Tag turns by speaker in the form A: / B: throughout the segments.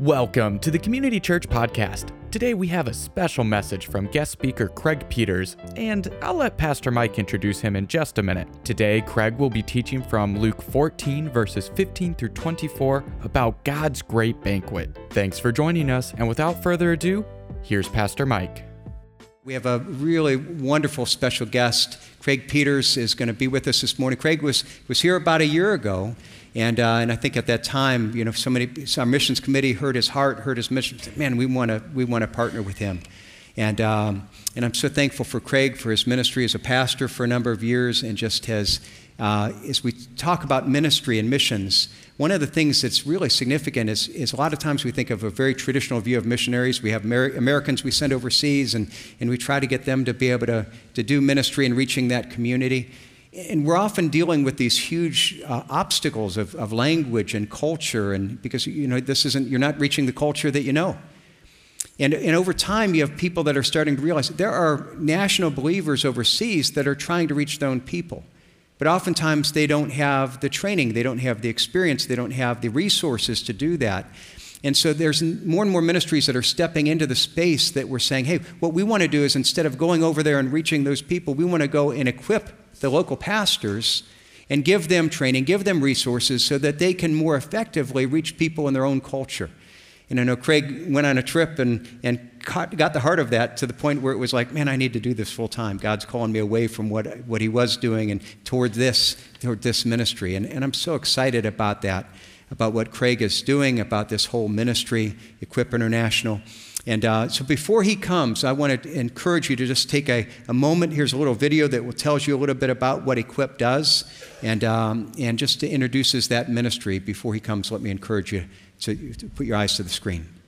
A: Welcome to the Community Church Podcast. Today we have a special message from guest speaker Craig Peters, and I'll let Pastor Mike introduce him in just a minute. Today, Craig will be teaching from Luke 14, verses 15 through 24, about God's great banquet. Thanks for joining us, and without further ado, here's Pastor Mike.
B: We have a really wonderful special guest. Craig Peters is going to be with us this morning. Craig was, was here about a year ago, and, uh, and I think at that time, you know, so many, our missions committee heard his heart, heard his mission. Man, we want to we want to partner with him. And, um, and I'm so thankful for Craig for his ministry as a pastor for a number of years and just has, uh, as we talk about ministry and missions, one of the things that's really significant is, is a lot of times we think of a very traditional view of missionaries. We have Amer- Americans we send overseas and, and we try to get them to be able to, to do ministry and reaching that community. And we're often dealing with these huge uh, obstacles of, of language and culture, and because you know this isn't you're not reaching the culture that you know. And, and over time, you have people that are starting to realize there are national believers overseas that are trying to reach their own people. But oftentimes, they don't have the training, they don't have the experience, they don't have the resources to do that. And so there's more and more ministries that are stepping into the space that we're saying, hey, what we want to do is instead of going over there and reaching those people, we want to go and equip the local pastors and give them training, give them resources so that they can more effectively reach people in their own culture. And I know Craig went on a trip and, and caught, got the heart of that to the point where it was like, man, I need to do this full time. God's calling me away from what, what he was doing and toward this, toward this ministry. And, and I'm so excited about that, about what Craig is doing, about this whole ministry, Equip International. And uh, so before he comes, I want to encourage you to just take a, a moment. Here's a little video that will tells you a little bit about what Equip does, and, um, and just to introduces that ministry. Before he comes, let me encourage you to, to put your eyes to the screen.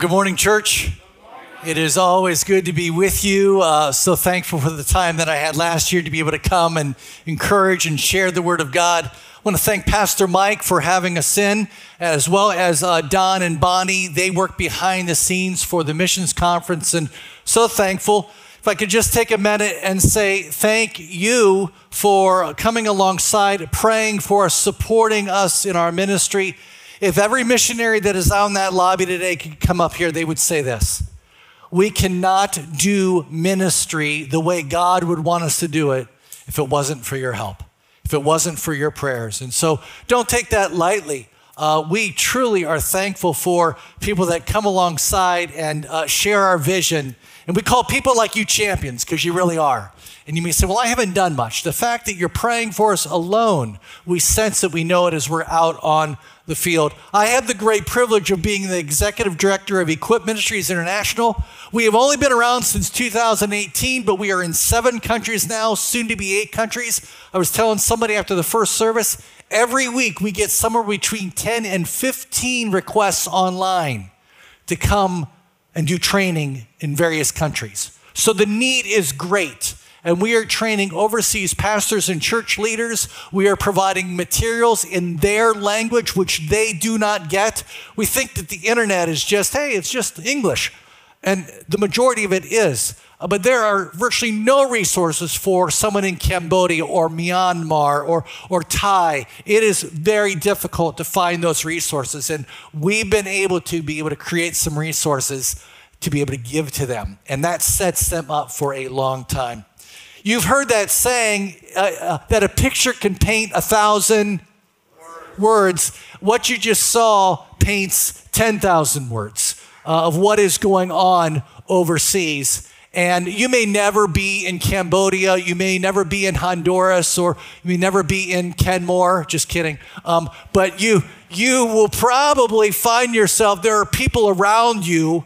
C: Good morning, church. It is always good to be with you. Uh, so thankful for the time that I had last year to be able to come and encourage and share the Word of God. I want to thank Pastor Mike for having us in, as well as uh, Don and Bonnie. They work behind the scenes for the missions conference, and so thankful. If I could just take a minute and say thank you for coming alongside, praying for us, supporting us in our ministry. If every missionary that is on that lobby today could come up here, they would say this We cannot do ministry the way God would want us to do it if it wasn't for your help, if it wasn't for your prayers. And so don't take that lightly. uh, we truly are thankful for people that come alongside and uh, share our vision. And we call people like you champions because you really are. And you may say, Well, I haven't done much. The fact that you're praying for us alone, we sense that we know it as we're out on the field. I have the great privilege of being the executive director of Equip Ministries International. We have only been around since 2018, but we are in seven countries now, soon to be eight countries. I was telling somebody after the first service, every week we get somewhere between 10 and 15 requests online to come and do training in various countries. So the need is great and we are training overseas pastors and church leaders. We are providing materials in their language, which they do not get. We think that the internet is just, hey, it's just English. And the majority of it is. Uh, but there are virtually no resources for someone in Cambodia or Myanmar or, or Thai. It is very difficult to find those resources. And we've been able to be able to create some resources to be able to give to them. And that sets them up for a long time. You've heard that saying uh, uh, that a picture can paint a thousand words. What you just saw paints 10,000 words uh, of what is going on overseas. And you may never be in Cambodia, you may never be in Honduras, or you may never be in Kenmore. Just kidding. Um, but you you will probably find yourself there are people around you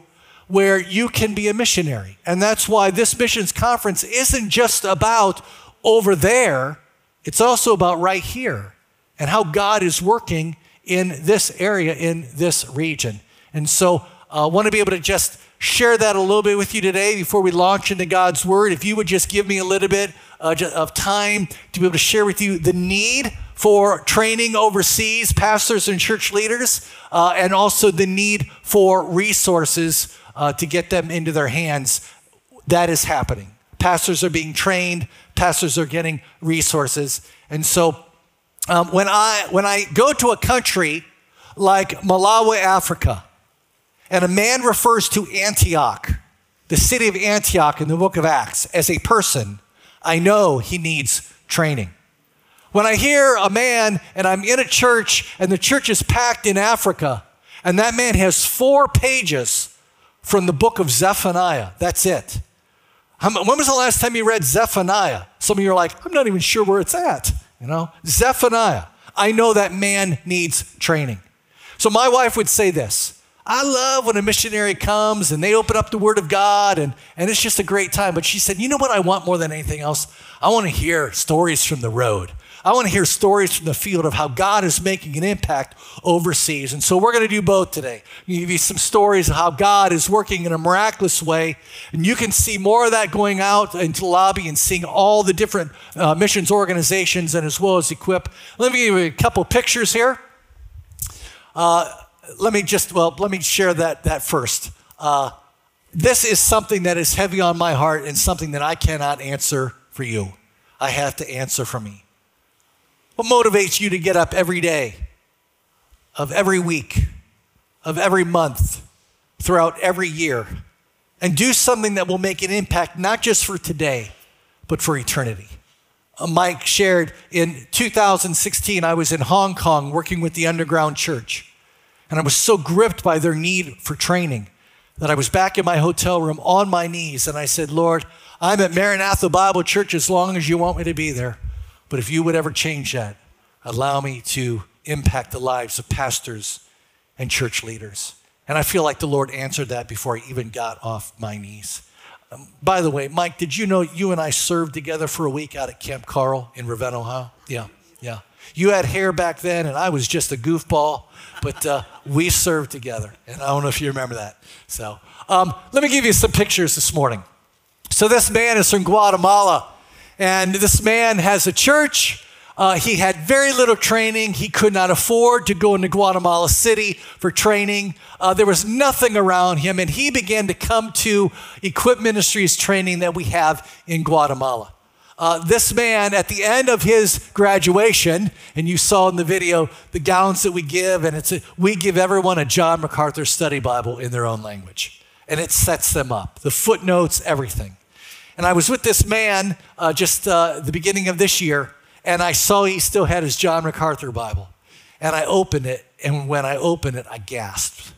C: where you can be a missionary. And that's why this missions conference isn't just about over there, it's also about right here and how God is working in this area, in this region. And so I uh, want to be able to just share that a little bit with you today before we launch into God's Word. If you would just give me a little bit uh, of time to be able to share with you the need for training overseas pastors and church leaders, uh, and also the need for resources uh, to get them into their hands, that is happening. Pastors are being trained, pastors are getting resources. And so um, when, I, when I go to a country like Malawi, Africa, and a man refers to Antioch, the city of Antioch in the book of Acts, as a person, I know he needs training. When I hear a man and I'm in a church and the church is packed in Africa, and that man has four pages from the book of Zephaniah. That's it. When was the last time you read Zephaniah? Some of you are like, I'm not even sure where it's at. You know, Zephaniah. I know that man needs training. So my wife would say this I love when a missionary comes and they open up the Word of God and, and it's just a great time. But she said, You know what I want more than anything else? I want to hear stories from the road. I want to hear stories from the field of how God is making an impact overseas. And so we're going to do both today. I'll give you some stories of how God is working in a miraculous way. And you can see more of that going out into the lobby and seeing all the different uh, missions organizations and as well as Equip. Let me give you a couple pictures here. Uh, let me just, well, let me share that, that first. Uh, this is something that is heavy on my heart and something that I cannot answer for you. I have to answer for me. What motivates you to get up every day, of every week, of every month, throughout every year, and do something that will make an impact not just for today, but for eternity? Uh, Mike shared in 2016, I was in Hong Kong working with the underground church, and I was so gripped by their need for training that I was back in my hotel room on my knees, and I said, Lord, I'm at Maranatha Bible Church as long as you want me to be there. But if you would ever change that, allow me to impact the lives of pastors and church leaders. And I feel like the Lord answered that before I even got off my knees. Um, by the way, Mike, did you know you and I served together for a week out at Camp Carl in Ravenna, Ohio? Yeah, yeah. You had hair back then, and I was just a goofball, but uh, we served together. And I don't know if you remember that. So um, let me give you some pictures this morning. So this man is from Guatemala. And this man has a church. Uh, he had very little training. He could not afford to go into Guatemala City for training. Uh, there was nothing around him, and he began to come to Equip Ministries training that we have in Guatemala. Uh, this man, at the end of his graduation, and you saw in the video the gowns that we give, and it's a, we give everyone a John MacArthur study Bible in their own language, and it sets them up. The footnotes, everything. And I was with this man uh, just uh, the beginning of this year, and I saw he still had his John MacArthur Bible. And I opened it, And when I opened it, I gasped.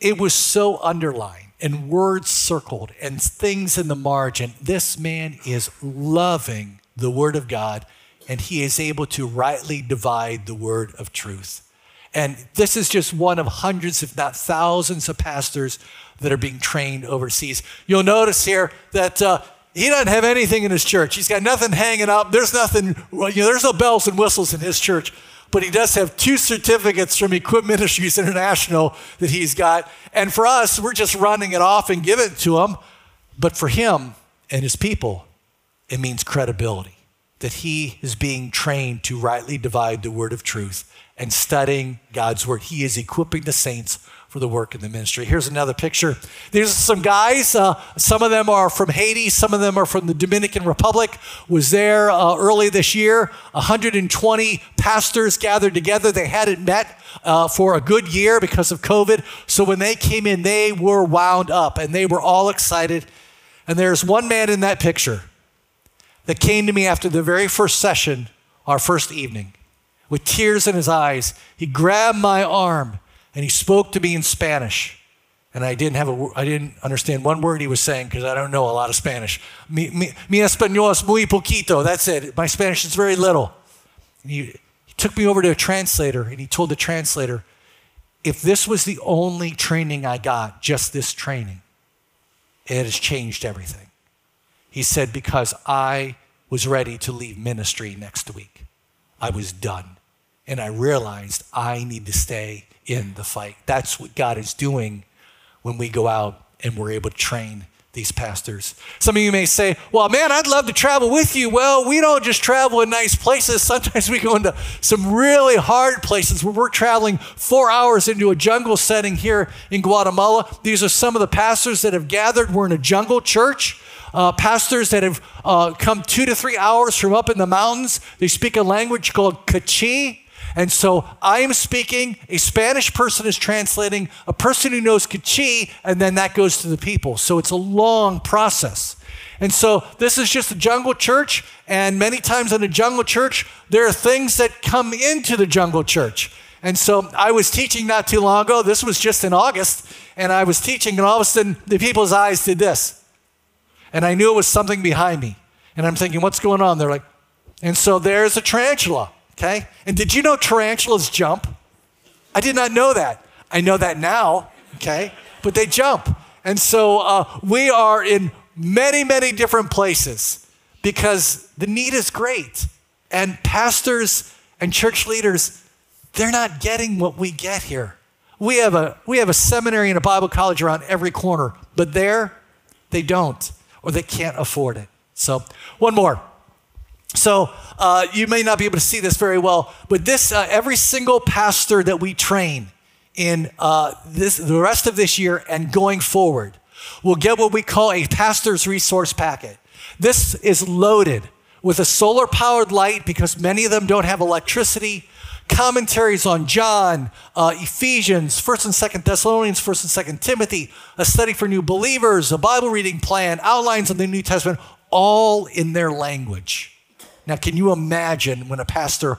C: It was so underlined and words circled and things in the margin. This man is loving the Word of God and he is able to rightly divide the Word of truth. And this is just one of hundreds, if not thousands, of pastors that are being trained overseas. You'll notice here that uh, he doesn't have anything in his church. He's got nothing hanging up. There's nothing, you know, there's no bells and whistles in his church. But he does have two certificates from Equip Ministries International that he's got. And for us, we're just running it off and giving it to him. But for him and his people, it means credibility that he is being trained to rightly divide the word of truth and studying God's word. He is equipping the saints for the work in the ministry. Here's another picture. These are some guys. Uh, some of them are from Haiti. Some of them are from the Dominican Republic. Was there uh, early this year. 120 pastors gathered together. They hadn't met uh, for a good year because of COVID. So when they came in, they were wound up and they were all excited. And there's one man in that picture that came to me after the very first session, our first evening, with tears in his eyes. He grabbed my arm and he spoke to me in Spanish. And I didn't have a, I didn't understand one word he was saying because I don't know a lot of Spanish. Mi, mi, mi español es muy poquito. That's it. My Spanish is very little. And he, he took me over to a translator and he told the translator, if this was the only training I got, just this training, it has changed everything. He said, Because I was ready to leave ministry next week. I was done. And I realized I need to stay in the fight. That's what God is doing when we go out and we're able to train these pastors. Some of you may say, Well, man, I'd love to travel with you. Well, we don't just travel in nice places. Sometimes we go into some really hard places where we're traveling four hours into a jungle setting here in Guatemala. These are some of the pastors that have gathered. We're in a jungle church uh, pastors that have uh, come two to three hours from up in the mountains. They speak a language called K'iche'. And so I am speaking, a Spanish person is translating, a person who knows K'iche', and then that goes to the people. So it's a long process. And so this is just a jungle church, and many times in a jungle church, there are things that come into the jungle church. And so I was teaching not too long ago. This was just in August, and I was teaching, and all of a sudden the people's eyes did this and I knew it was something behind me. And I'm thinking, what's going on? They're like, and so there's a tarantula, okay? And did you know tarantulas jump? I did not know that. I know that now, okay? But they jump. And so uh, we are in many, many different places because the need is great. And pastors and church leaders, they're not getting what we get here. We have a, we have a seminary and a Bible college around every corner, but there, they don't or they can't afford it. So, one more. So, uh, you may not be able to see this very well, but this, uh, every single pastor that we train in uh, this, the rest of this year and going forward will get what we call a pastor's resource packet. This is loaded with a solar powered light because many of them don't have electricity commentaries on John, uh, Ephesians, 1st and 2nd Thessalonians, 1st and 2nd Timothy, a study for new believers, a Bible reading plan, outlines of the New Testament, all in their language. Now, can you imagine when a pastor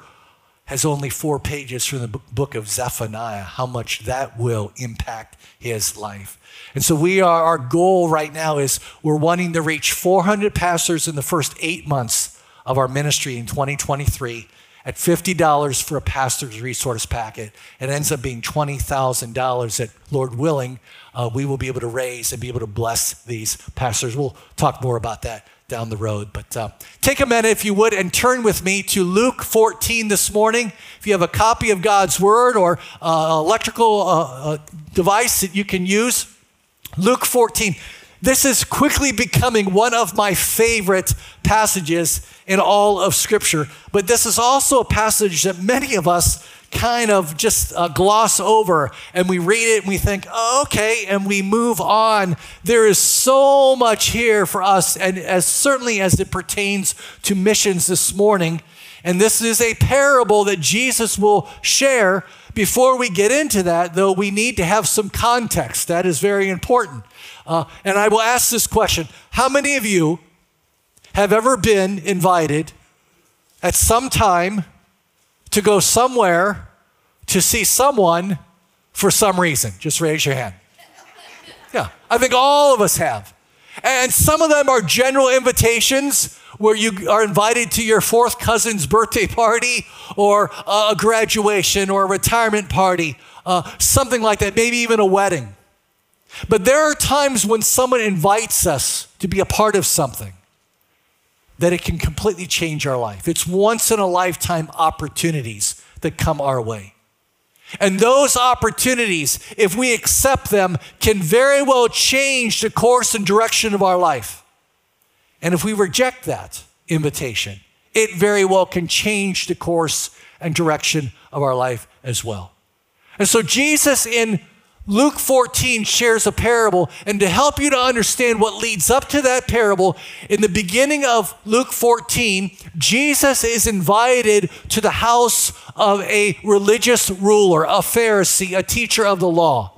C: has only four pages from the book of Zephaniah, how much that will impact his life? And so we are, our goal right now is we're wanting to reach 400 pastors in the first eight months of our ministry in 2023 at $50 for a pastor's resource packet. It ends up being $20,000 that, Lord willing, uh, we will be able to raise and be able to bless these pastors. We'll talk more about that down the road. But uh, take a minute, if you would, and turn with me to Luke 14 this morning. If you have a copy of God's Word or uh, electrical uh, uh, device that you can use, Luke 14. This is quickly becoming one of my favorite passages in all of Scripture. But this is also a passage that many of us kind of just uh, gloss over and we read it and we think, oh, okay, and we move on. There is so much here for us, and as certainly as it pertains to missions this morning. And this is a parable that Jesus will share. Before we get into that, though, we need to have some context. That is very important. Uh, and I will ask this question How many of you have ever been invited at some time to go somewhere to see someone for some reason? Just raise your hand. Yeah, I think all of us have. And some of them are general invitations where you are invited to your fourth cousin's birthday party or a graduation or a retirement party, uh, something like that, maybe even a wedding. But there are times when someone invites us to be a part of something that it can completely change our life. It's once in a lifetime opportunities that come our way. And those opportunities, if we accept them, can very well change the course and direction of our life. And if we reject that invitation, it very well can change the course and direction of our life as well. And so Jesus in Luke 14 shares a parable, and to help you to understand what leads up to that parable, in the beginning of Luke 14, Jesus is invited to the house of a religious ruler, a Pharisee, a teacher of the law.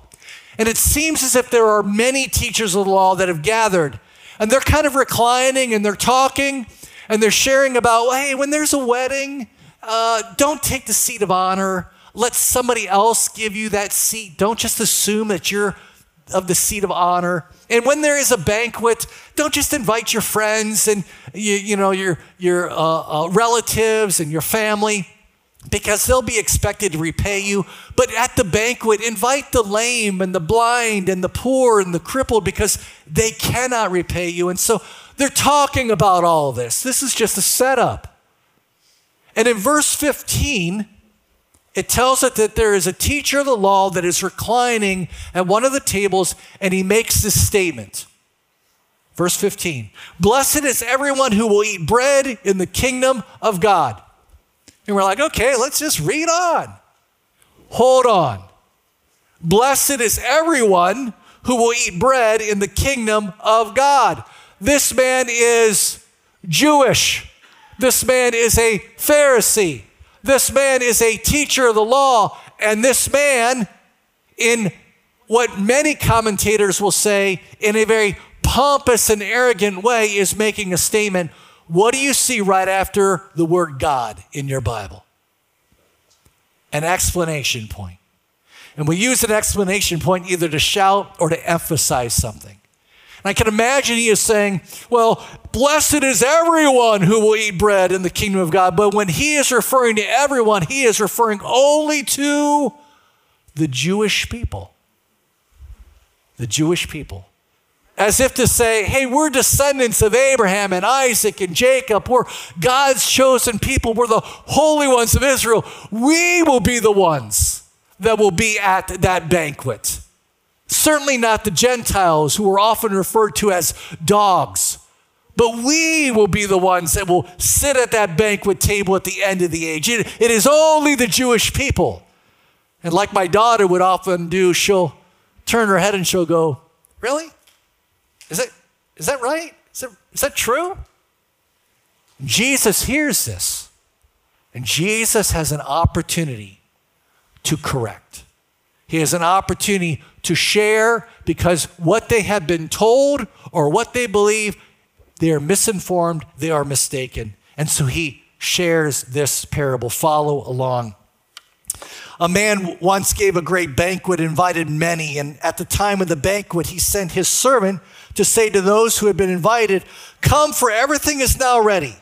C: And it seems as if there are many teachers of the law that have gathered, and they're kind of reclining and they're talking and they're sharing about, hey, when there's a wedding, uh, don't take the seat of honor let somebody else give you that seat. Don't just assume that you're of the seat of honor. And when there is a banquet, don't just invite your friends and you, you know your your uh, uh, relatives and your family because they'll be expected to repay you. But at the banquet, invite the lame and the blind and the poor and the crippled because they cannot repay you. And so they're talking about all this. This is just a setup. And in verse 15, it tells us that there is a teacher of the law that is reclining at one of the tables and he makes this statement. Verse 15 Blessed is everyone who will eat bread in the kingdom of God. And we're like, okay, let's just read on. Hold on. Blessed is everyone who will eat bread in the kingdom of God. This man is Jewish. This man is a Pharisee. This man is a teacher of the law, and this man, in what many commentators will say in a very pompous and arrogant way, is making a statement. What do you see right after the word God in your Bible? An explanation point. And we use an explanation point either to shout or to emphasize something. And I can imagine he is saying, Well, blessed is everyone who will eat bread in the kingdom of God. But when he is referring to everyone, he is referring only to the Jewish people. The Jewish people. As if to say, hey, we're descendants of Abraham and Isaac and Jacob. We're God's chosen people. We're the holy ones of Israel. We will be the ones that will be at that banquet. Certainly not the Gentiles who are often referred to as dogs. But we will be the ones that will sit at that banquet table at the end of the age. it, it is only the Jewish people. And like my daughter would often do, she'll turn her head and she'll go, Really? Is that, is that right? Is that, is that true? Jesus hears this, and Jesus has an opportunity to correct. He has an opportunity to share because what they have been told or what they believe, they are misinformed, they are mistaken. And so he shares this parable. Follow along. A man once gave a great banquet, invited many, and at the time of the banquet, he sent his servant to say to those who had been invited, Come, for everything is now ready.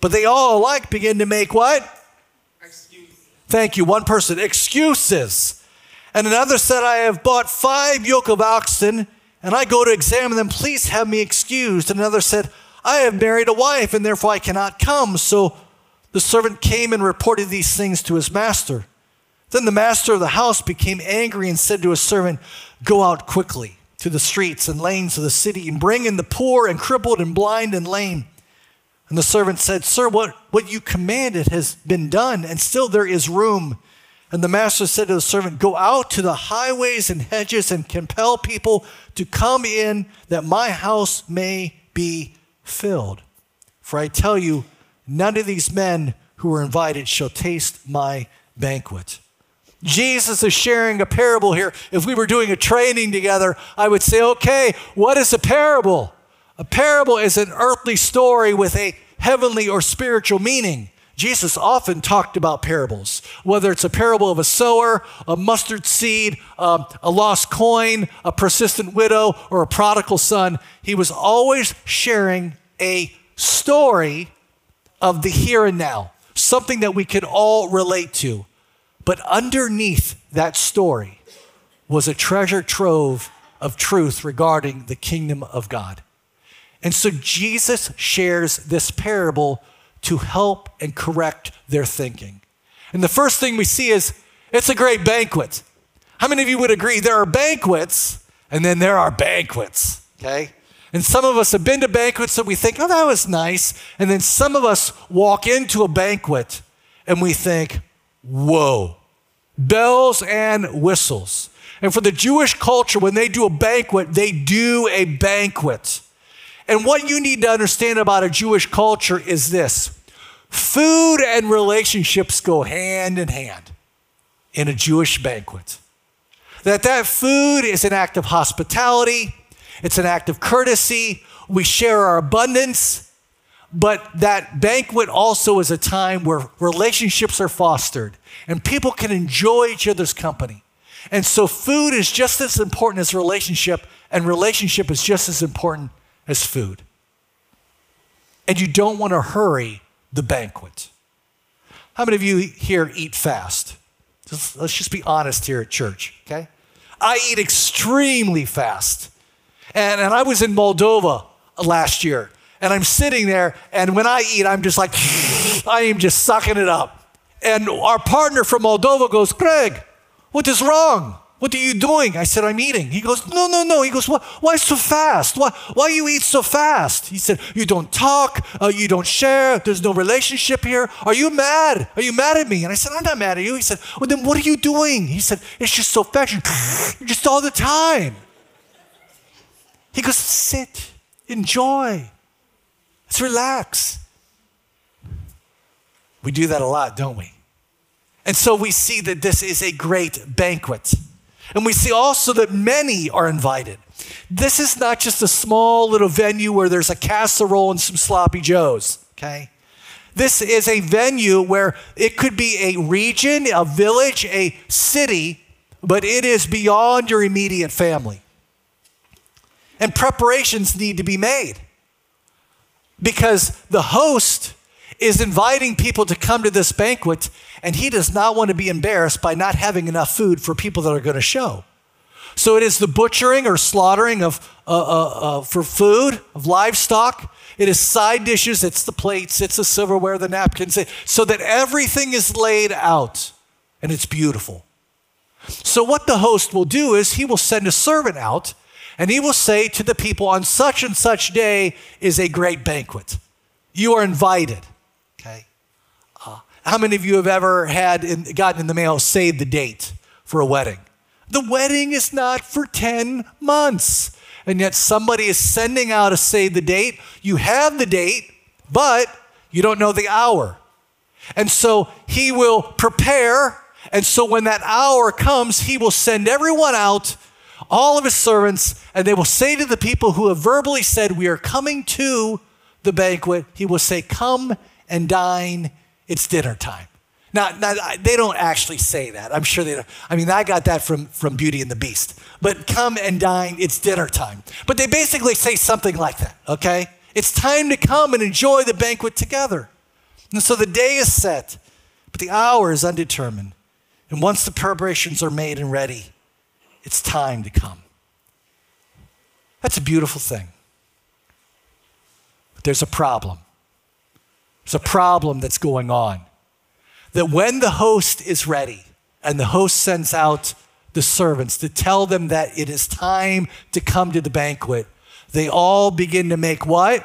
C: But they all alike begin to make what? Excuses. Thank you. One person, excuses. And another said, I have bought five yoke of oxen, and I go to examine them. Please have me excused. And another said, I have married a wife, and therefore I cannot come. So the servant came and reported these things to his master. Then the master of the house became angry and said to his servant, Go out quickly to the streets and lanes of the city and bring in the poor and crippled and blind and lame. And the servant said, Sir, what, what you commanded has been done, and still there is room. And the master said to the servant, Go out to the highways and hedges and compel people to come in that my house may be filled. For I tell you, none of these men who are invited shall taste my banquet. Jesus is sharing a parable here. If we were doing a training together, I would say, okay, what is a parable? A parable is an earthly story with a heavenly or spiritual meaning. Jesus often talked about parables, whether it's a parable of a sower, a mustard seed, um, a lost coin, a persistent widow, or a prodigal son. He was always sharing a story of the here and now, something that we could all relate to. But underneath that story was a treasure trove of truth regarding the kingdom of God. And so Jesus shares this parable to help and correct their thinking. And the first thing we see is it's a great banquet. How many of you would agree there are banquets and then there are banquets, okay? And some of us have been to banquets and we think, oh, that was nice. And then some of us walk into a banquet and we think, whoa, bells and whistles. And for the Jewish culture, when they do a banquet, they do a banquet. And what you need to understand about a Jewish culture is this food and relationships go hand in hand in a Jewish banquet. That that food is an act of hospitality, it's an act of courtesy. We share our abundance, but that banquet also is a time where relationships are fostered and people can enjoy each other's company. And so food is just as important as relationship, and relationship is just as important as food. And you don't want to hurry the banquet. How many of you here eat fast? Just, let's just be honest here at church, okay? I eat extremely fast. And, and I was in Moldova last year, and I'm sitting there, and when I eat, I'm just like, I am just sucking it up. And our partner from Moldova goes, Craig, what is wrong? What are you doing? I said, I'm eating. He goes, No, no, no. He goes, Why, why so fast? Why, why you eat so fast? He said, You don't talk. Uh, you don't share. There's no relationship here. Are you mad? Are you mad at me? And I said, I'm not mad at you. He said, Well, then what are you doing? He said, It's just so fast. Just all the time. He goes, Sit, enjoy. Let's relax. We do that a lot, don't we? And so we see that this is a great banquet. And we see also that many are invited. This is not just a small little venue where there's a casserole and some sloppy joes, okay? This is a venue where it could be a region, a village, a city, but it is beyond your immediate family. And preparations need to be made because the host is inviting people to come to this banquet, and he does not want to be embarrassed by not having enough food for people that are going to show. So it is the butchering or slaughtering of uh, uh, uh, for food of livestock. It is side dishes. It's the plates. It's the silverware, the napkins, so that everything is laid out, and it's beautiful. So what the host will do is he will send a servant out, and he will say to the people, "On such and such day is a great banquet. You are invited." How many of you have ever had in, gotten in the mail save the date for a wedding? The wedding is not for 10 months. And yet somebody is sending out a save the date. You have the date, but you don't know the hour. And so he will prepare. And so when that hour comes, he will send everyone out, all of his servants, and they will say to the people who have verbally said, We are coming to the banquet, he will say, Come and dine it's dinner time. Now, now, they don't actually say that. I'm sure they don't. I mean, I got that from, from Beauty and the Beast. But come and dine, it's dinner time. But they basically say something like that, okay? It's time to come and enjoy the banquet together. And so the day is set, but the hour is undetermined. And once the preparations are made and ready, it's time to come. That's a beautiful thing. But there's a problem. There's a problem that's going on. That when the host is ready and the host sends out the servants to tell them that it is time to come to the banquet, they all begin to make what?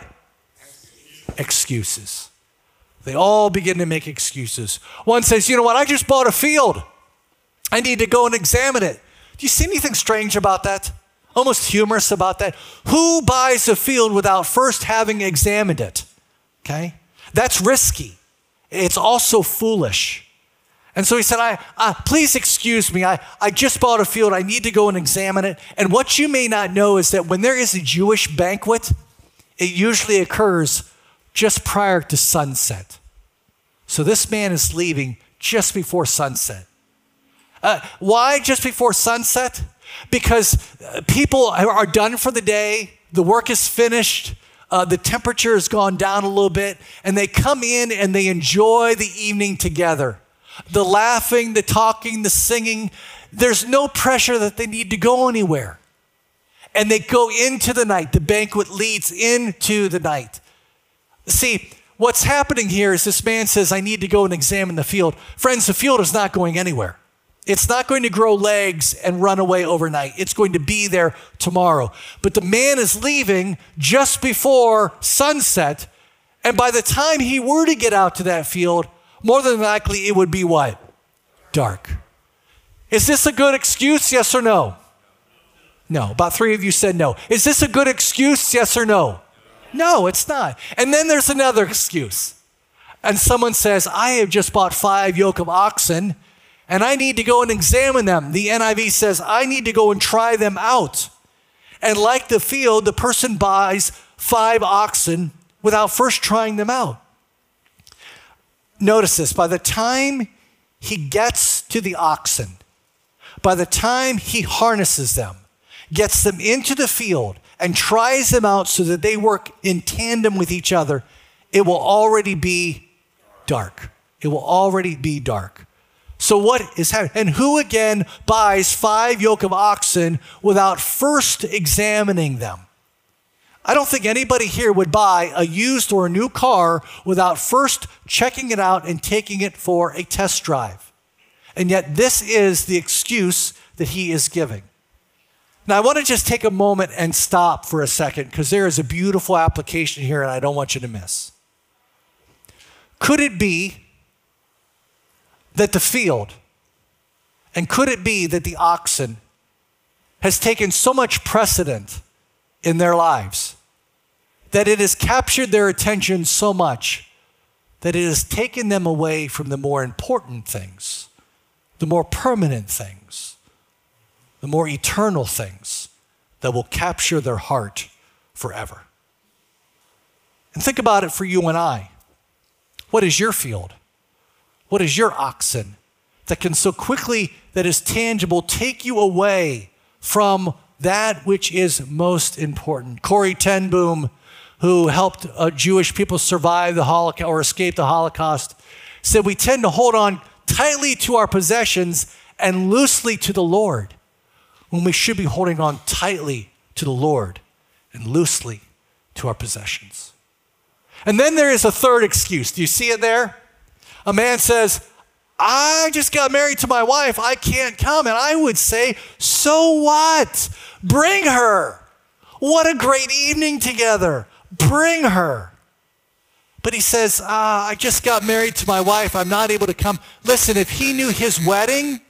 C: Excuses. They all begin to make excuses. One says, You know what? I just bought a field. I need to go and examine it. Do you see anything strange about that? Almost humorous about that? Who buys a field without first having examined it? Okay? That's risky. It's also foolish. And so he said, I, uh, Please excuse me. I, I just bought a field. I need to go and examine it. And what you may not know is that when there is a Jewish banquet, it usually occurs just prior to sunset. So this man is leaving just before sunset. Uh, why just before sunset? Because uh, people are done for the day, the work is finished, uh, the temperature has gone down a little bit, and they come in and they enjoy the evening together. The laughing, the talking, the singing. There's no pressure that they need to go anywhere. And they go into the night. The banquet leads into the night. See, what's happening here is this man says, I need to go and examine the field. Friends, the field is not going anywhere. It's not going to grow legs and run away overnight. It's going to be there tomorrow. But the man is leaving just before sunset. And by the time he were to get out to that field, more than likely it would be what? Dark. Is this a good excuse? Yes or no? No. About three of you said no. Is this a good excuse? Yes or no? No, it's not. And then there's another excuse. And someone says, I have just bought five yoke of oxen and I need to go and examine them. The NIV says, I need to go and try them out. And like the field, the person buys five oxen without first trying them out. Notice this by the time he gets to the oxen, by the time he harnesses them, gets them into the field, and tries them out so that they work in tandem with each other, it will already be dark. It will already be dark. So, what is happening? And who again buys five yoke of oxen without first examining them? I don't think anybody here would buy a used or a new car without first checking it out and taking it for a test drive. And yet, this is the excuse that he is giving. Now, I want to just take a moment and stop for a second because there is a beautiful application here and I don't want you to miss. Could it be that the field, and could it be that the oxen has taken so much precedent in their lives that it has captured their attention so much that it has taken them away from the more important things, the more permanent things, the more eternal things that will capture their heart forever? And think about it for you and I. What is your field? What is your oxen that can so quickly, that is tangible, take you away from that which is most important? Corrie ten Boom, who helped uh, Jewish people survive the Holocaust or escape the Holocaust, said we tend to hold on tightly to our possessions and loosely to the Lord when we should be holding on tightly to the Lord and loosely to our possessions. And then there is a third excuse. Do you see it there? A man says, I just got married to my wife, I can't come. And I would say, So what? Bring her. What a great evening together. Bring her. But he says, ah, I just got married to my wife. I'm not able to come. Listen, if he knew his wedding,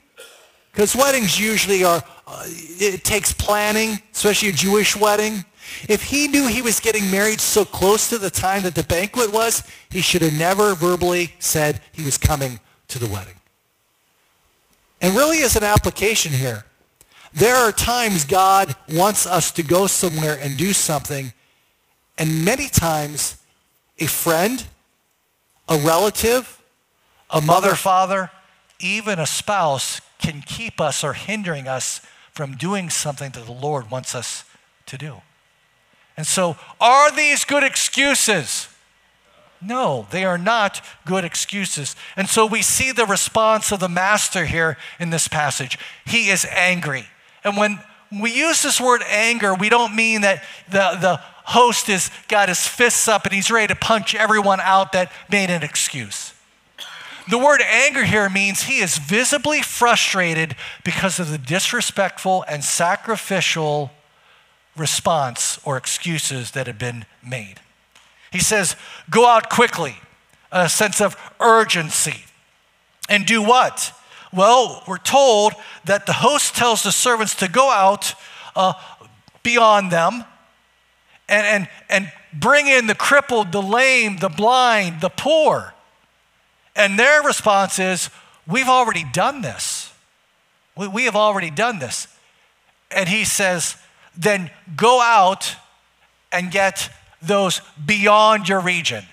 C: because weddings usually are, uh, it takes planning, especially a Jewish wedding. If he knew he was getting married so close to the time that the banquet was, he should have never verbally said he was coming to the wedding. And really as an application here, there are times God wants us to go somewhere and do something, and many times a friend, a relative, a mother, father, even a spouse can keep us or hindering us from doing something that the Lord wants us to do. And so, are these good excuses? No, they are not good excuses. And so we see the response of the master here in this passage. He is angry. And when we use this word anger, we don't mean that the, the host has got his fists up and he's ready to punch everyone out that made an excuse. The word anger here means he is visibly frustrated because of the disrespectful and sacrificial response or excuses that have been made. He says, Go out quickly, a sense of urgency. And do what? Well, we're told that the host tells the servants to go out uh, beyond them and, and, and bring in the crippled, the lame, the blind, the poor. And their response is, We've already done this. We, we have already done this. And he says, then go out and get those beyond your region.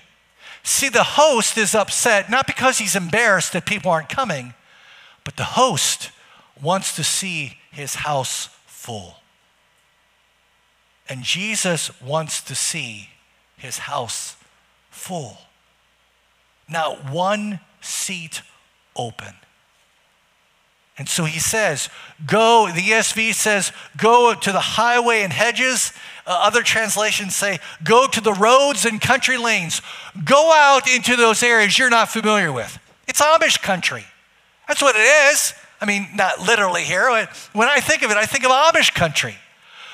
C: See, the host is upset not because he's embarrassed that people aren't coming, but the host wants to see his house full. And Jesus wants to see his house full. Not one seat open. And so he says, Go, the ESV says, Go to the highway and hedges. Uh, other translations say, Go to the roads and country lanes. Go out into those areas you're not familiar with. It's Amish country. That's what it is. I mean, not literally here. When I think of it, I think of Amish country.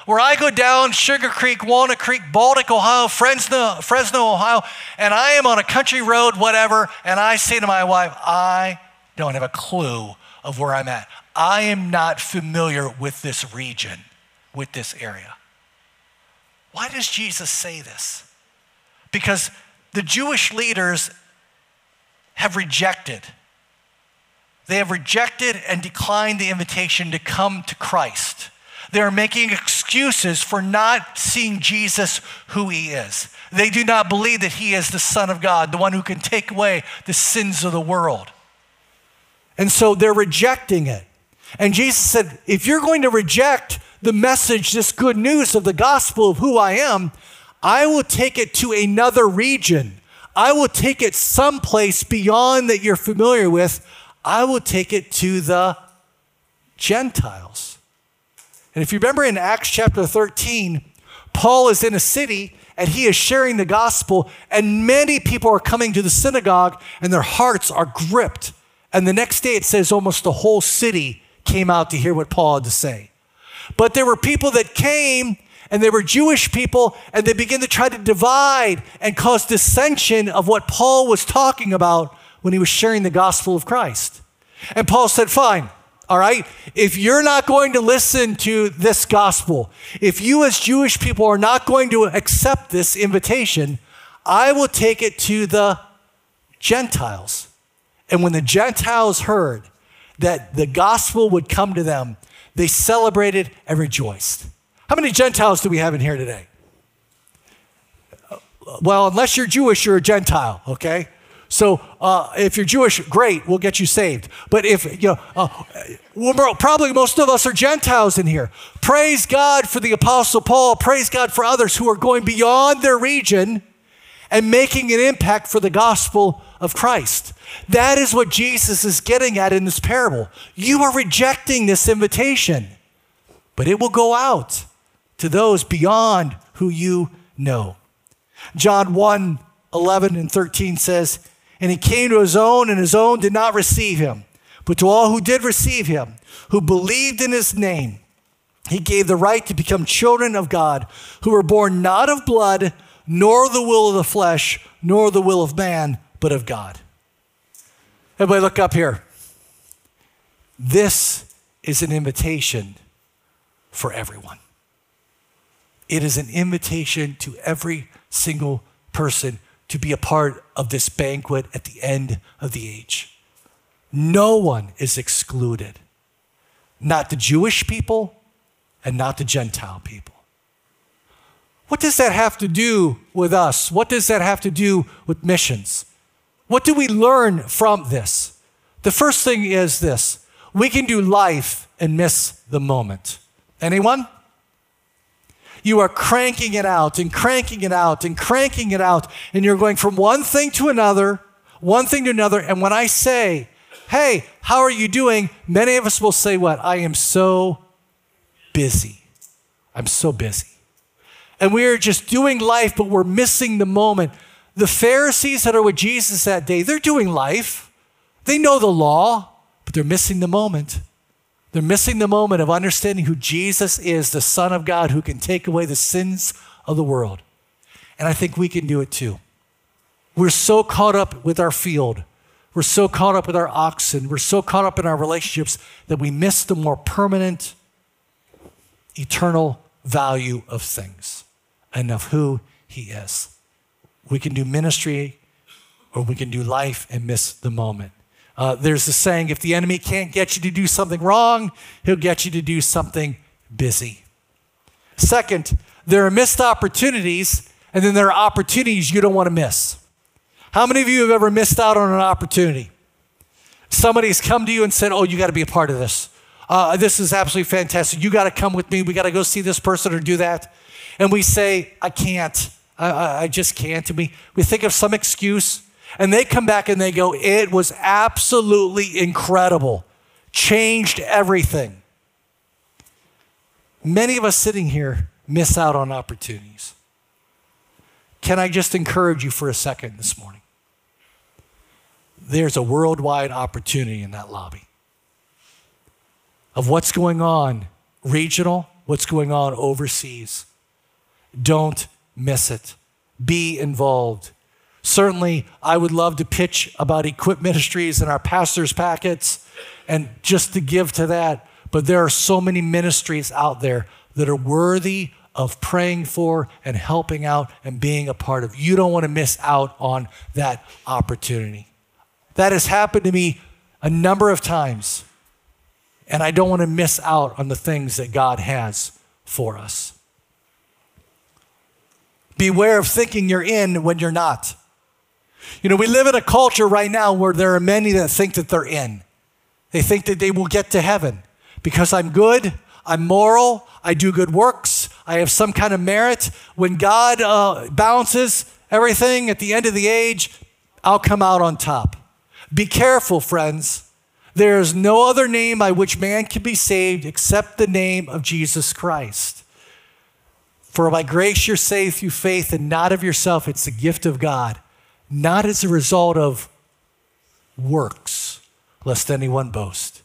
C: Where I go down Sugar Creek, Walnut Creek, Baltic, Ohio, Fresno, Fresno, Ohio, and I am on a country road, whatever, and I say to my wife, I don't have a clue of where I'm at. I am not familiar with this region, with this area. Why does Jesus say this? Because the Jewish leaders have rejected. They have rejected and declined the invitation to come to Christ. They are making excuses for not seeing Jesus who he is. They do not believe that he is the Son of God, the one who can take away the sins of the world. And so they're rejecting it. And Jesus said, if you're going to reject the message, this good news of the gospel of who I am, I will take it to another region. I will take it someplace beyond that you're familiar with. I will take it to the Gentiles. And if you remember in Acts chapter 13, Paul is in a city and he is sharing the gospel, and many people are coming to the synagogue and their hearts are gripped and the next day it says almost the whole city came out to hear what Paul had to say. But there were people that came and they were Jewish people and they began to try to divide and cause dissension of what Paul was talking about when he was sharing the gospel of Christ. And Paul said, Fine, all right, if you're not going to listen to this gospel, if you as Jewish people are not going to accept this invitation, I will take it to the Gentiles. And when the Gentiles heard that the gospel would come to them, they celebrated and rejoiced. How many Gentiles do we have in here today? Well, unless you're Jewish, you're a Gentile, okay? So uh, if you're Jewish, great, we'll get you saved. But if, you know, uh, probably most of us are Gentiles in here. Praise God for the Apostle Paul. Praise God for others who are going beyond their region and making an impact for the gospel of Christ. That is what Jesus is getting at in this parable. You are rejecting this invitation, but it will go out to those beyond who you know. John 1 11 and 13 says, And he came to his own, and his own did not receive him. But to all who did receive him, who believed in his name, he gave the right to become children of God, who were born not of blood, nor the will of the flesh, nor the will of man, but of God. Everybody, look up here. This is an invitation for everyone. It is an invitation to every single person to be a part of this banquet at the end of the age. No one is excluded, not the Jewish people and not the Gentile people. What does that have to do with us? What does that have to do with missions? What do we learn from this? The first thing is this we can do life and miss the moment. Anyone? You are cranking it out and cranking it out and cranking it out, and you're going from one thing to another, one thing to another. And when I say, Hey, how are you doing? Many of us will say, What? I am so busy. I'm so busy. And we are just doing life, but we're missing the moment. The Pharisees that are with Jesus that day, they're doing life. They know the law, but they're missing the moment. They're missing the moment of understanding who Jesus is, the Son of God who can take away the sins of the world. And I think we can do it too. We're so caught up with our field. We're so caught up with our oxen. We're so caught up in our relationships that we miss the more permanent, eternal value of things and of who He is. We can do ministry or we can do life and miss the moment. Uh, there's a saying if the enemy can't get you to do something wrong, he'll get you to do something busy. Second, there are missed opportunities, and then there are opportunities you don't want to miss. How many of you have ever missed out on an opportunity? Somebody's come to you and said, Oh, you got to be a part of this. Uh, this is absolutely fantastic. You got to come with me. We got to go see this person or do that. And we say, I can't. I, I just can't. We, we think of some excuse. And they come back and they go, It was absolutely incredible. Changed everything. Many of us sitting here miss out on opportunities. Can I just encourage you for a second this morning? There's a worldwide opportunity in that lobby of what's going on regional, what's going on overseas. Don't miss it. Be involved. Certainly, I would love to pitch about Equip Ministries and our pastors' packets and just to give to that. But there are so many ministries out there that are worthy of praying for and helping out and being a part of. You don't want to miss out on that opportunity. That has happened to me a number of times, and I don't want to miss out on the things that God has for us. Beware of thinking you're in when you're not. You know, we live in a culture right now where there are many that think that they're in. They think that they will get to heaven because I'm good, I'm moral, I do good works, I have some kind of merit. When God uh, balances everything at the end of the age, I'll come out on top. Be careful, friends. There is no other name by which man can be saved except the name of Jesus Christ. For by grace you're saved through faith and not of yourself. It's the gift of God, not as a result of works, lest anyone boast.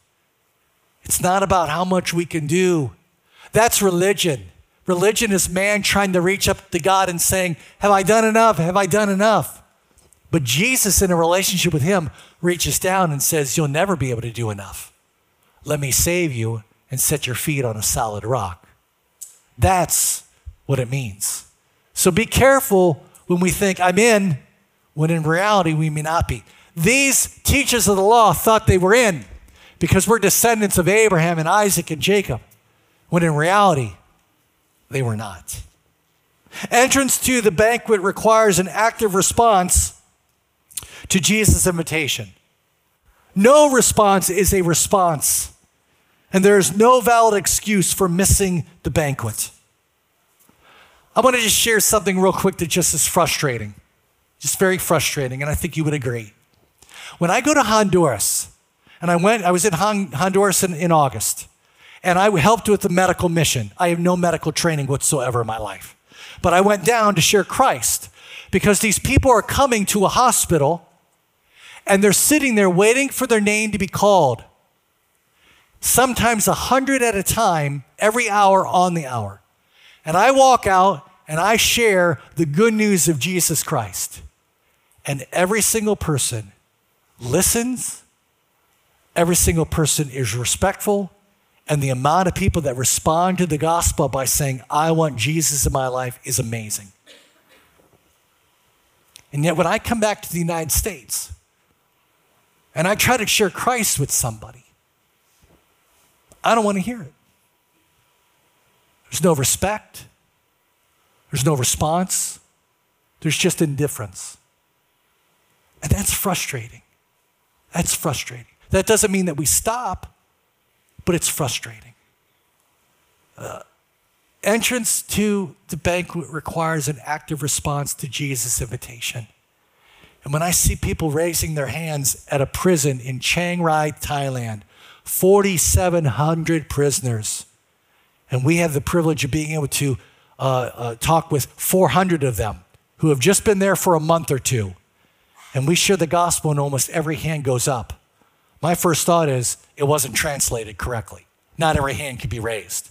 C: It's not about how much we can do. That's religion. Religion is man trying to reach up to God and saying, Have I done enough? Have I done enough? But Jesus, in a relationship with Him, reaches down and says, You'll never be able to do enough. Let me save you and set your feet on a solid rock. That's what it means. So be careful when we think I'm in, when in reality we may not be. These teachers of the law thought they were in because we're descendants of Abraham and Isaac and Jacob, when in reality they were not. Entrance to the banquet requires an active response to Jesus' invitation. No response is a response, and there is no valid excuse for missing the banquet. I want to just share something real quick that just is frustrating, just very frustrating, and I think you would agree. When I go to Honduras, and I went, I was in Honduras in, in August, and I helped with the medical mission. I have no medical training whatsoever in my life. But I went down to share Christ because these people are coming to a hospital and they're sitting there waiting for their name to be called. Sometimes a hundred at a time, every hour on the hour. And I walk out and I share the good news of Jesus Christ. And every single person listens, every single person is respectful, and the amount of people that respond to the gospel by saying, I want Jesus in my life is amazing. And yet, when I come back to the United States and I try to share Christ with somebody, I don't want to hear it. There's no respect, there's no response, there's just indifference. And that's frustrating. That's frustrating. That doesn't mean that we stop but it's frustrating. Uh, entrance to the banquet requires an active response to Jesus' invitation. And when I see people raising their hands at a prison in Chiang Rai, Thailand, 4,700 prisoners, and we have the privilege of being able to uh, uh, talk with 400 of them who have just been there for a month or two, and we share the gospel, and almost every hand goes up. My first thought is it wasn't translated correctly. Not every hand can be raised,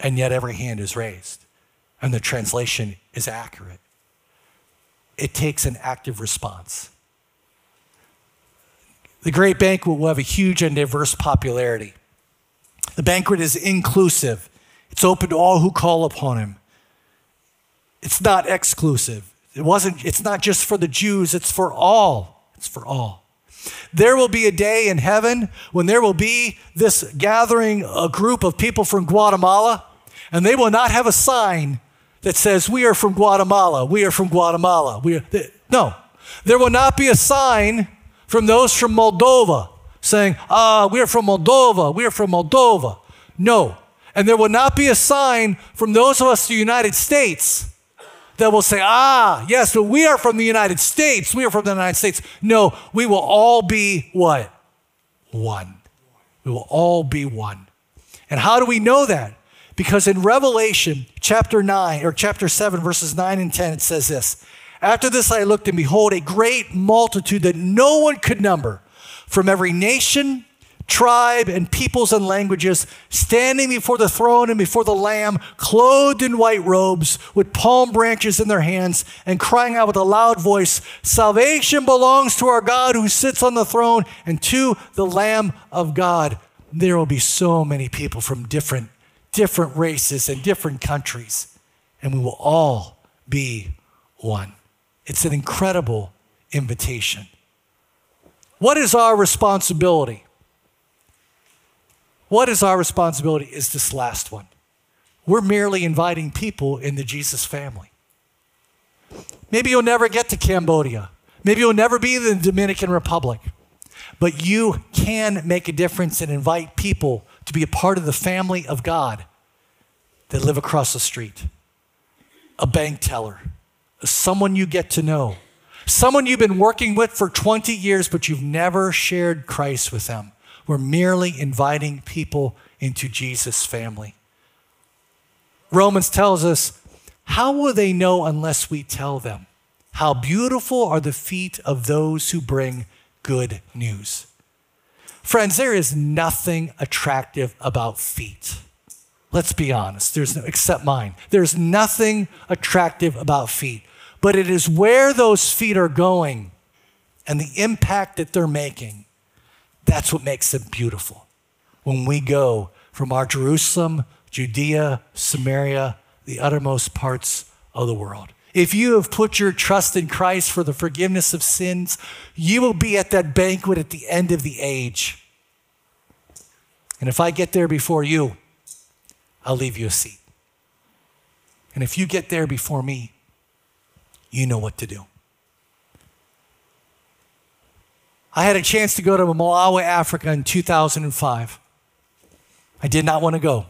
C: and yet every hand is raised, and the translation is accurate. It takes an active response. The great banquet will have a huge and diverse popularity. The banquet is inclusive, it's open to all who call upon him. It's not exclusive. It wasn't, it's not just for the Jews, it's for all. It's for all. There will be a day in heaven when there will be this gathering, a group of people from Guatemala, and they will not have a sign that says, We are from Guatemala, we are from Guatemala. We are, no, There will not be a sign from those from Moldova saying, ah, we are from Moldova, we are from Moldova. No. And there will not be a sign from those of us the United States that will say, ah, yes, but we are from the United States. We are from the United States. No, we will all be what? One. We will all be one. And how do we know that? Because in Revelation chapter 9 or chapter 7, verses 9 and 10, it says this After this I looked, and behold, a great multitude that no one could number from every nation, tribe, and peoples and languages, standing before the throne and before the Lamb, clothed in white robes, with palm branches in their hands, and crying out with a loud voice Salvation belongs to our God who sits on the throne and to the Lamb of God. There will be so many people from different, different races and different countries, and we will all be one. It's an incredible invitation. What is our responsibility? What is our responsibility? Is this last one. We're merely inviting people in the Jesus family. Maybe you'll never get to Cambodia. Maybe you'll never be in the Dominican Republic. But you can make a difference and invite people to be a part of the family of God that live across the street. A bank teller, someone you get to know, someone you've been working with for 20 years, but you've never shared Christ with them. We're merely inviting people into Jesus' family. Romans tells us, How will they know unless we tell them? How beautiful are the feet of those who bring good news. Friends, there is nothing attractive about feet. Let's be honest. There's no, except mine. There's nothing attractive about feet but it is where those feet are going and the impact that they're making. That's what makes them beautiful. When we go from our Jerusalem, Judea, Samaria, the uttermost parts of the world. If you have put your trust in Christ for the forgiveness of sins, you will be at that banquet at the end of the age. And if I get there before you, I'll leave you a seat. And if you get there before me, you know what to do. I had a chance to go to Malawi, Africa in 2005. I did not want to go.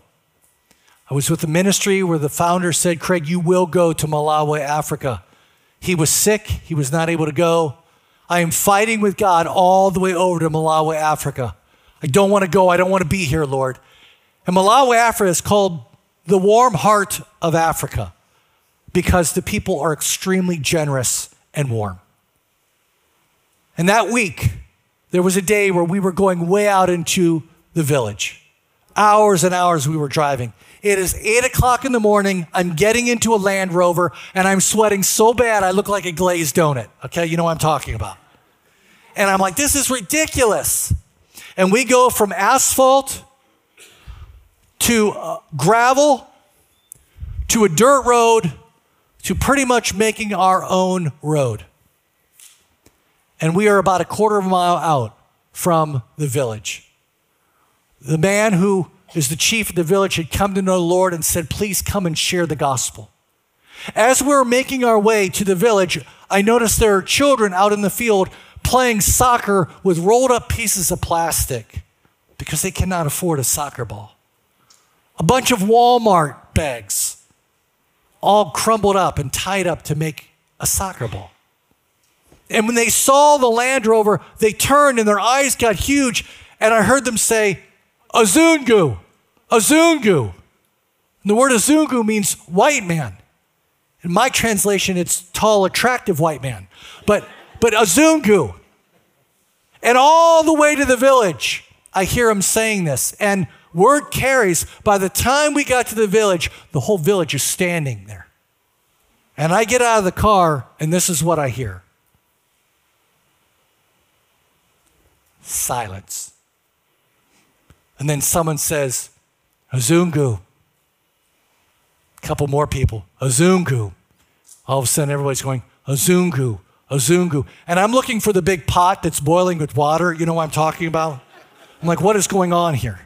C: I was with the ministry where the founder said, Craig, you will go to Malawi, Africa. He was sick, he was not able to go. I am fighting with God all the way over to Malawi, Africa. I don't want to go. I don't want to be here, Lord. And Malawi, Africa is called the warm heart of Africa because the people are extremely generous and warm. And that week, there was a day where we were going way out into the village. Hours and hours we were driving. It is eight o'clock in the morning. I'm getting into a Land Rover and I'm sweating so bad I look like a glazed donut. Okay, you know what I'm talking about. And I'm like, this is ridiculous. And we go from asphalt to uh, gravel to a dirt road to pretty much making our own road. And we are about a quarter of a mile out from the village. The man who is the chief of the village had come to know the Lord and said, Please come and share the gospel. As we we're making our way to the village, I noticed there are children out in the field playing soccer with rolled up pieces of plastic because they cannot afford a soccer ball. A bunch of Walmart bags all crumbled up and tied up to make a soccer ball. And when they saw the Land Rover, they turned and their eyes got huge. And I heard them say, Azungu, Azungu. And the word Azungu means white man. In my translation, it's tall, attractive white man. But, but Azungu. And all the way to the village, I hear him saying this. And Word carries, by the time we got to the village, the whole village is standing there. And I get out of the car, and this is what I hear silence. And then someone says, Azungu. A couple more people, Azungu. All of a sudden, everybody's going, Azungu, Azungu. And I'm looking for the big pot that's boiling with water. You know what I'm talking about? I'm like, what is going on here?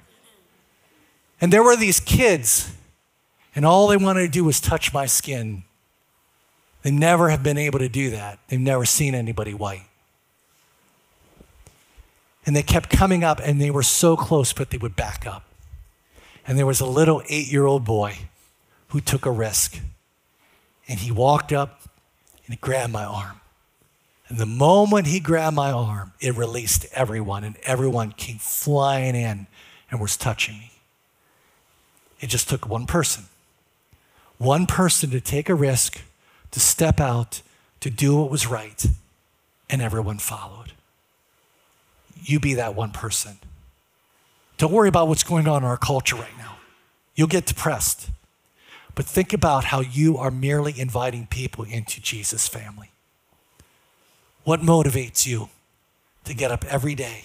C: And there were these kids, and all they wanted to do was touch my skin. They never have been able to do that. They've never seen anybody white. And they kept coming up and they were so close, but they would back up. And there was a little eight year old boy who took a risk. And he walked up and he grabbed my arm. And the moment he grabbed my arm, it released everyone, and everyone came flying in and was touching me. It just took one person. One person to take a risk, to step out, to do what was right, and everyone followed. You be that one person. Don't worry about what's going on in our culture right now. You'll get depressed. But think about how you are merely inviting people into Jesus' family. What motivates you to get up every day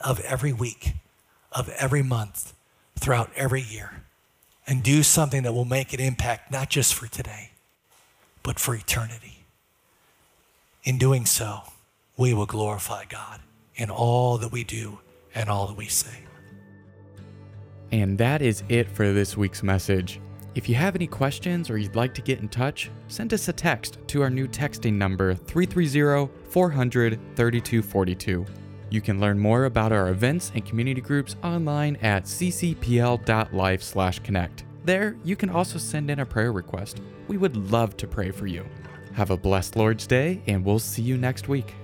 C: of every week, of every month, throughout every year, and do something that will make an impact not just for today, but for eternity? In doing so, we will glorify God in all that we do and all that we say.
A: And that is it for this week's message. If you have any questions or you'd like to get in touch, send us a text to our new texting number 330 400 3242. You can learn more about our events and community groups online at ccpl.life/connect. There, you can also send in a prayer request. We would love to pray for you. Have a blessed Lord's Day, and we'll see you next week.